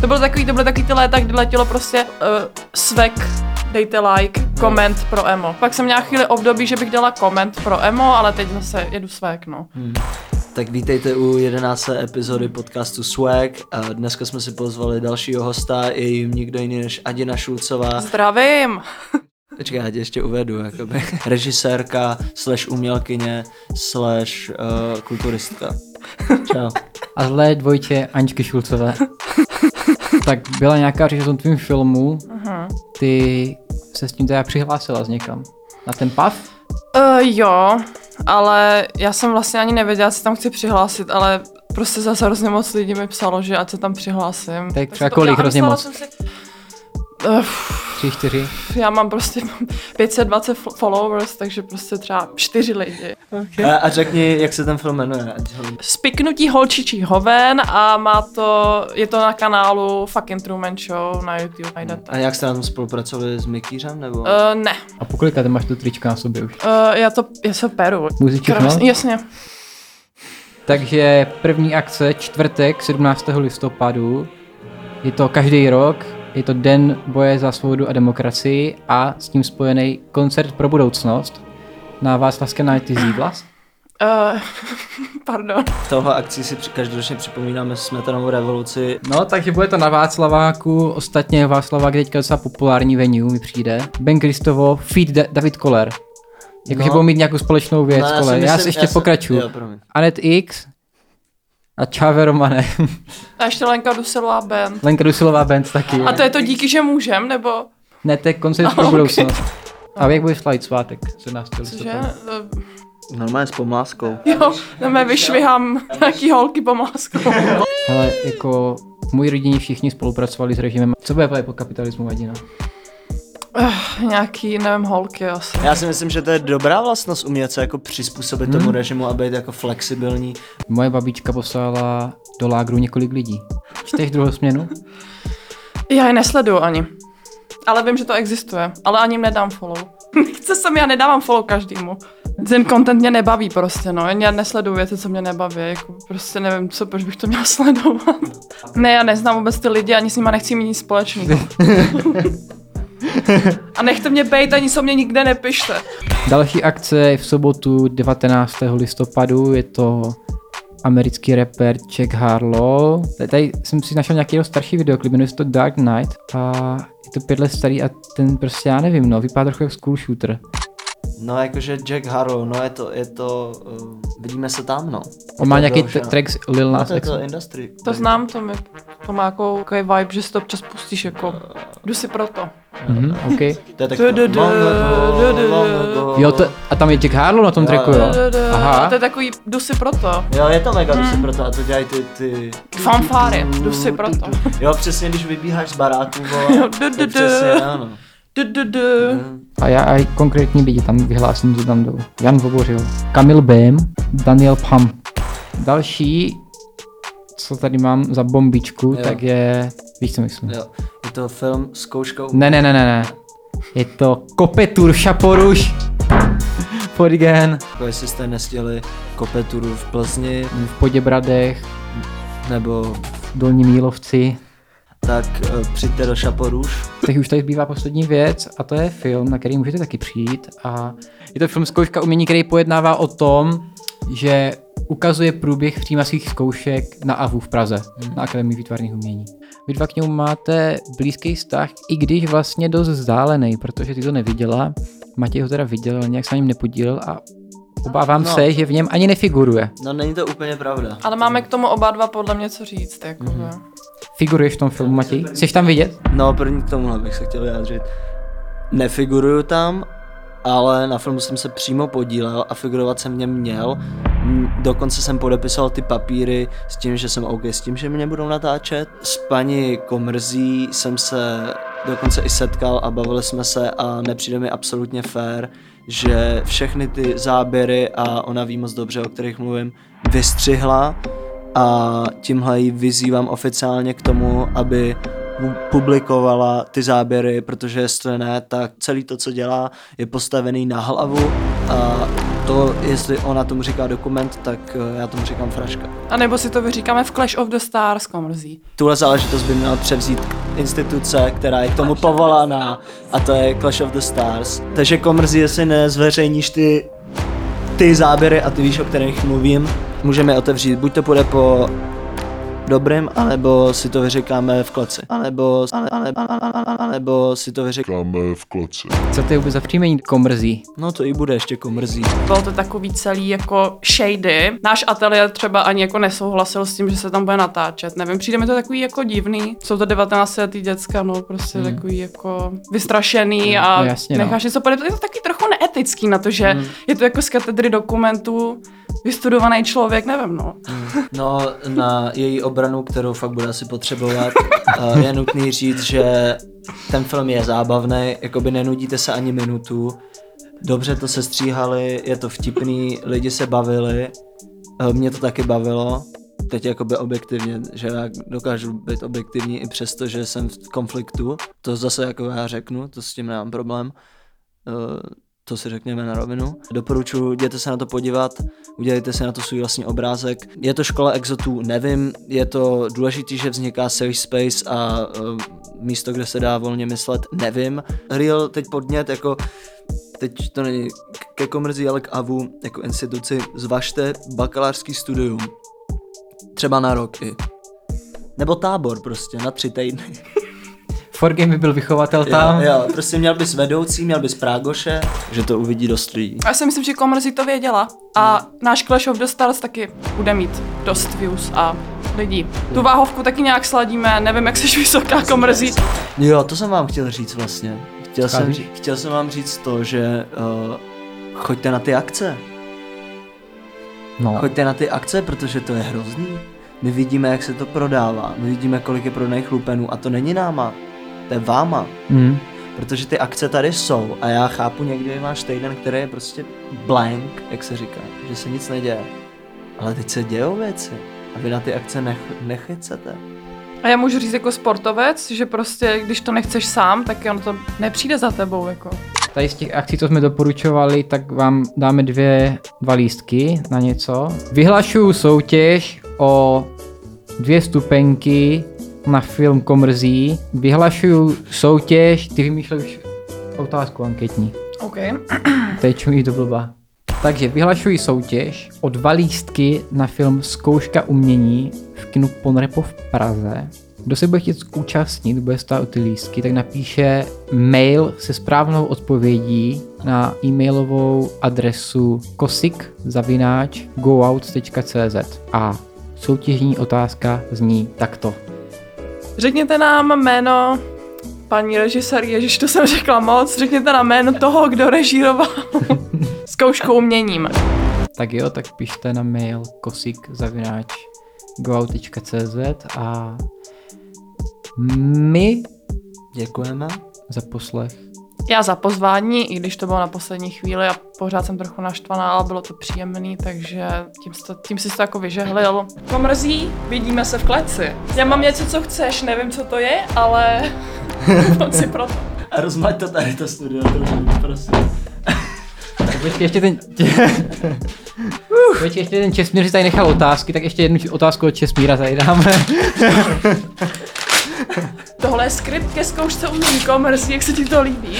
To bylo takový, to bylo takový ty léta, kdy letělo prostě uh, svek, dejte like, koment pro emo. Pak jsem měla chvíli období, že bych dala koment pro emo, ale teď zase jedu svek, no. Hmm. Tak vítejte u 11. epizody podcastu Swag. A dneska jsme si pozvali dalšího hosta, je jim nikdo jiný než Adina Šulcová. Zdravím! Počkej, já tě ještě uvedu, jakoby. Režisérka, slash umělkyně, slash uh, kulturistka. Čau. A zlé dvojče Aničky Šulcové. tak byla nějaká řeč o tom tvým filmu, Aha. ty se s tím teda přihlásila z někam. Na ten PAV? Uh, jo, ale já jsem vlastně ani nevěděla, se tam chci přihlásit, ale prostě zase hrozně moc lidí mi psalo, že ať se tam přihlásím. Tak třeba kolik hrozně moc? jsem Si, uh, Tři, čtyři? já mám prostě 520 fo- followers, takže prostě třeba čtyři lidi. A, a řekni, jak se ten film jmenuje. Spiknutí holčičí hoven a má to, je to na kanálu Fucking Truman Show na YouTube, najdete. A jak jste na tom spolupracovali s Mikýřem, nebo? Uh, ne, A po kolika ty máš tu trička na sobě už? uh, já to, já se peru. Můžeš Krásně, jasně. Takže první akce, čtvrtek, 17. listopadu. Je to každý rok, je to Den boje za svobodu a demokracii a s tím spojený koncert pro budoucnost na Václavské nájty Zíblas. Uh, pardon. V tohle akci si při- každoročně připomínáme smetanovou revoluci. No, takže bude to na Václaváku, ostatně Václavák je teďka docela populární venue, mi přijde. Ben Kristovo, feed Da- David Koller. Jakože No. budou mít nějakou společnou věc, No. Já, myslím- si ještě jsem- pokračuju. Jo, promiň. Anet X a Čave Romane. A ještě Lenka Dusilová band. Lenka Dusilová band taky. A to je to díky, že můžem, nebo Ne, to je koncert pro Ah, ok. budoucnost. A jak bude slavit svátek 17. cože? listopadu? Uh, Normálně s pomláskou. jo, jdeme vyšvihám nějaký holky pomáskou. Hele, jako v mojí rodině všichni spolupracovali s režimem. Co bude po kapitalismu vadina? Uh, nějaký, nevím, holky asi. Já si myslím, že to je dobrá vlastnost umět se jako přizpůsobit Hmm. tomu režimu a být jako flexibilní. Moje babička poslala do lágru několik lidí. Čteš druhou směnu? Já je nesleduju ani. Ale vím, že to existuje. Ale ani jim nedám follow. Chce jsem, já nedávám follow každému. Ten content mě nebaví prostě, no. Já nesleduju věci, co mě nebaví. Jako prostě nevím, co, proč bych to měla sledovat. Ne, já neznám vůbec ty lidi, ani s nima nechci mít nic společného. A nechte mě bejt, ani se mě nikde nepište. Další akce je v sobotu 19. listopadu, je to americký rapper Jack Harlow. Tady- jsem si našel nějaký jeho starší videoklip, jmenuje se to Dark Knight a je to pět let starý a ten prostě já nevím, no, vypadá trochu jako school shooter. No jakože Jack Harlow, no je to, je to, uh, vidíme se tam, no. On má To nějaký t- no. track s Lil No, Nas to je X. to industry. To znám, to mi to má jako takový vibe, že si to občas pustíš jako, jdu si proto. Mhm, OK. To je tak. Jo, to, a tam je Jack Harlow na tom Jo, tracku, jo. jo? A Aha. to je takový, jdu si proto. Jo, je to mega, hmm. si proto a to dělají ty, ty... Fanfáry, jdu si proto. Jo, přesně, když vybíháš z baráku, Jo, vole, du, du, to du. přesně, ano. Du, du, du. A já a konkrétní lidi tam vyhlásím, co tam jdou. Jan Vobořil, Kamil Bém, Daniel Pam. Další, co tady mám za bombičku, Jo. tak je, víš co myslím? Jo, to film s kouškou. Ne, ne, ne, ne, ne. Je to Kopetur Šaporuš. Podigen Jako jestli jste nestihli kopeturu v Plzni, v Poděbradech, nebo v Dolní Mílovci. tak uh, přijďte do Šaporuš. Tak už tady zbývá poslední věc a to je film, na který můžete taky přijít a je to film Zkouška umění, který pojednává o tom, že ukazuje průběh přijímacích zkoušek na AVU v Praze, Hmm. na Akademii výtvarných umění. Vy dva k němu máte blízký vztah, i když vlastně dost vzdálený, protože ty to neviděla. Matěj ho teda viděl, ale nějak se na něm nepodílel a obávám No. se, že v něm ani nefiguruje. No není to úplně pravda. Ale máme k tomu oba dva podle mě co říct, jako mm-hmm. Figuruješ v tom filmu, Matěj? Chceš tam vidět? No první k tomuhle bych se chtěl vyjádřit. Nefiguruju tam, ale na filmu jsem se přímo podílel a figurovat jsem v něm měl. Dokonce jsem podepisoval ty papíry s tím, že jsem OK s tím, že mě budou natáčet. S paní Komrzí jsem se dokonce i setkal a bavili jsme se a nepřijde mi absolutně fair, že všechny ty záběry a ona ví moc dobře, o kterých mluvím, vystřihla a tímhle ji vyzývám oficiálně k tomu, aby publikovala ty záběry, protože jestli ne, tak celý to, co dělá, je postavený na hlavu a to, jestli ona tomu říká dokument, tak eh, já tomu říkám fraška. A nebo si to vyříkáme v Clash of the Stars komrzí. Tuhle záležitost by měla převzít instituce, která je k tomu povolaná a to je Clash of the Stars. Takže komrzí, jestli nezveřejníš ty, ty záběry a ty víš, o kterých mluvím, můžeme otevřít. Buď to půjde po dobrým, anebo si to vyříkáme v kloci. Anebo, ale, ale, ale, ale, anebo si to vyříkáme. Říkáme v kloci. Co to je vůbec za příjmení komrzí? No to i bude ještě komrzí. Bylo to takový celý jako shady. Náš ateliér třeba ani jako nesouhlasil s tím, že se tam bude natáčet. Nevím, přijde mi to takový jako divný. Jsou to 19 letý děcka, no prostě hmm. takový jako vystrašený a No, jasně, no. necháš něco podepsat. Je to taky trochu neetický na to, že Hmm. je to jako z katedry dokumentů vystudovaný člověk, nevím, no. No, na její obranu, kterou fakt bude asi potřebovat, eh, je nutný říct, že ten film je zábavný, jakoby nenudíte se ani minutu, dobře to se stříhali, je to vtipný, lidi se bavili, eh, mě to taky bavilo, teď jakoby objektivně, že já dokážu být objektivní i přesto, že jsem v konfliktu, to zase jako já řeknu, to s tím nemám problém, Eh, to si řekněme na rovinu. Doporučuji, jděte se na to podívat, udělejte si na to svůj vlastní obrázek. Je to škola exotů, nevím, je to důležitý, že vzniká safe space a uh, místo, kde se dá volně myslet, nevím. Real teď podnět, jako teď to není ke komrzí, ale k AVU jako instituci, zvažte bakalářský studium. Třeba na rok i. Nebo tábor prostě, na tři týdny. Forgame by byl vychovatel tam. Jo, jo, prostě měl bys vedoucí, měl bys prágoše, že to uvidí dost lidí. Já si myslím, že komrzí to věděla. A náš Clash of the Stars taky bude mít dost views a lidí. Tu váhovku taky nějak sladíme, nevím, jak jsi vysoká komrzí. Jo, to jsem vám chtěl říct vlastně. Chtěl, jsem, chtěl jsem vám říct to, že uh, choďte na ty akce. No. Choďte na ty akce, protože to je hrozný. My vidíme, jak se to prodává. My vidíme, kolik je prodaných lupenů a to není náma. To je váma. Mm. Protože ty akce tady jsou a já chápu někdy máš týden, který je prostě blank, jak se říká, že se nic neděje. Ale teď se dějou věci a vy na ty akce nech, nechcete. A já můžu říct jako sportovec, že prostě, když to nechceš sám, tak on to nepřijde za tebou, jako. Tady z těch akcí, co jsme doporučovali, tak vám dáme dvě, dva lístky na něco. Vyhlašuju soutěž o dvě stupenky na film Komrzí. Vyhlašuju soutěž, ty vymýšlej už otázku anketní. OK. Teču jí do blba. Takže vyhlašuji soutěž o dva lístky na film Zkouška umění v kinu Ponrepo v Praze. Kdo se bude chtít účastnit, bude stát o ty lístky, tak napíše mail se správnou odpovědí na e-mailovou adresu kosik zavináč goout.cz a soutěžní otázka zní takto. Řekněte nám jméno paní režisér, ježiš, to jsem řekla moc, řekněte nám jméno toho, kdo režíroval zkoušku uměním. Tak jo, tak pište na mail kosik zavináč a my Děkujeme. za poslech. Já za pozvání, i když to bylo na poslední chvíli a pořád jsem trochu naštvaná, ale bylo to příjemný, takže tím, jsi to, tím jsi to jako vyžehlil. Pomrzí, vidíme se v kleci. Já mám něco, co chceš, nevím, co to je, ale si pro to. A rozmaď to tady, to studio trošku, prosím. Tak počkej, ještě ten... Počkej, ještě ten Česmír si tady nechal otázky, tak ještě jednu otázku od Česmíra tady dáme. Tohle je skript ke zkoušce umění komrzí, jak se ti to líbí?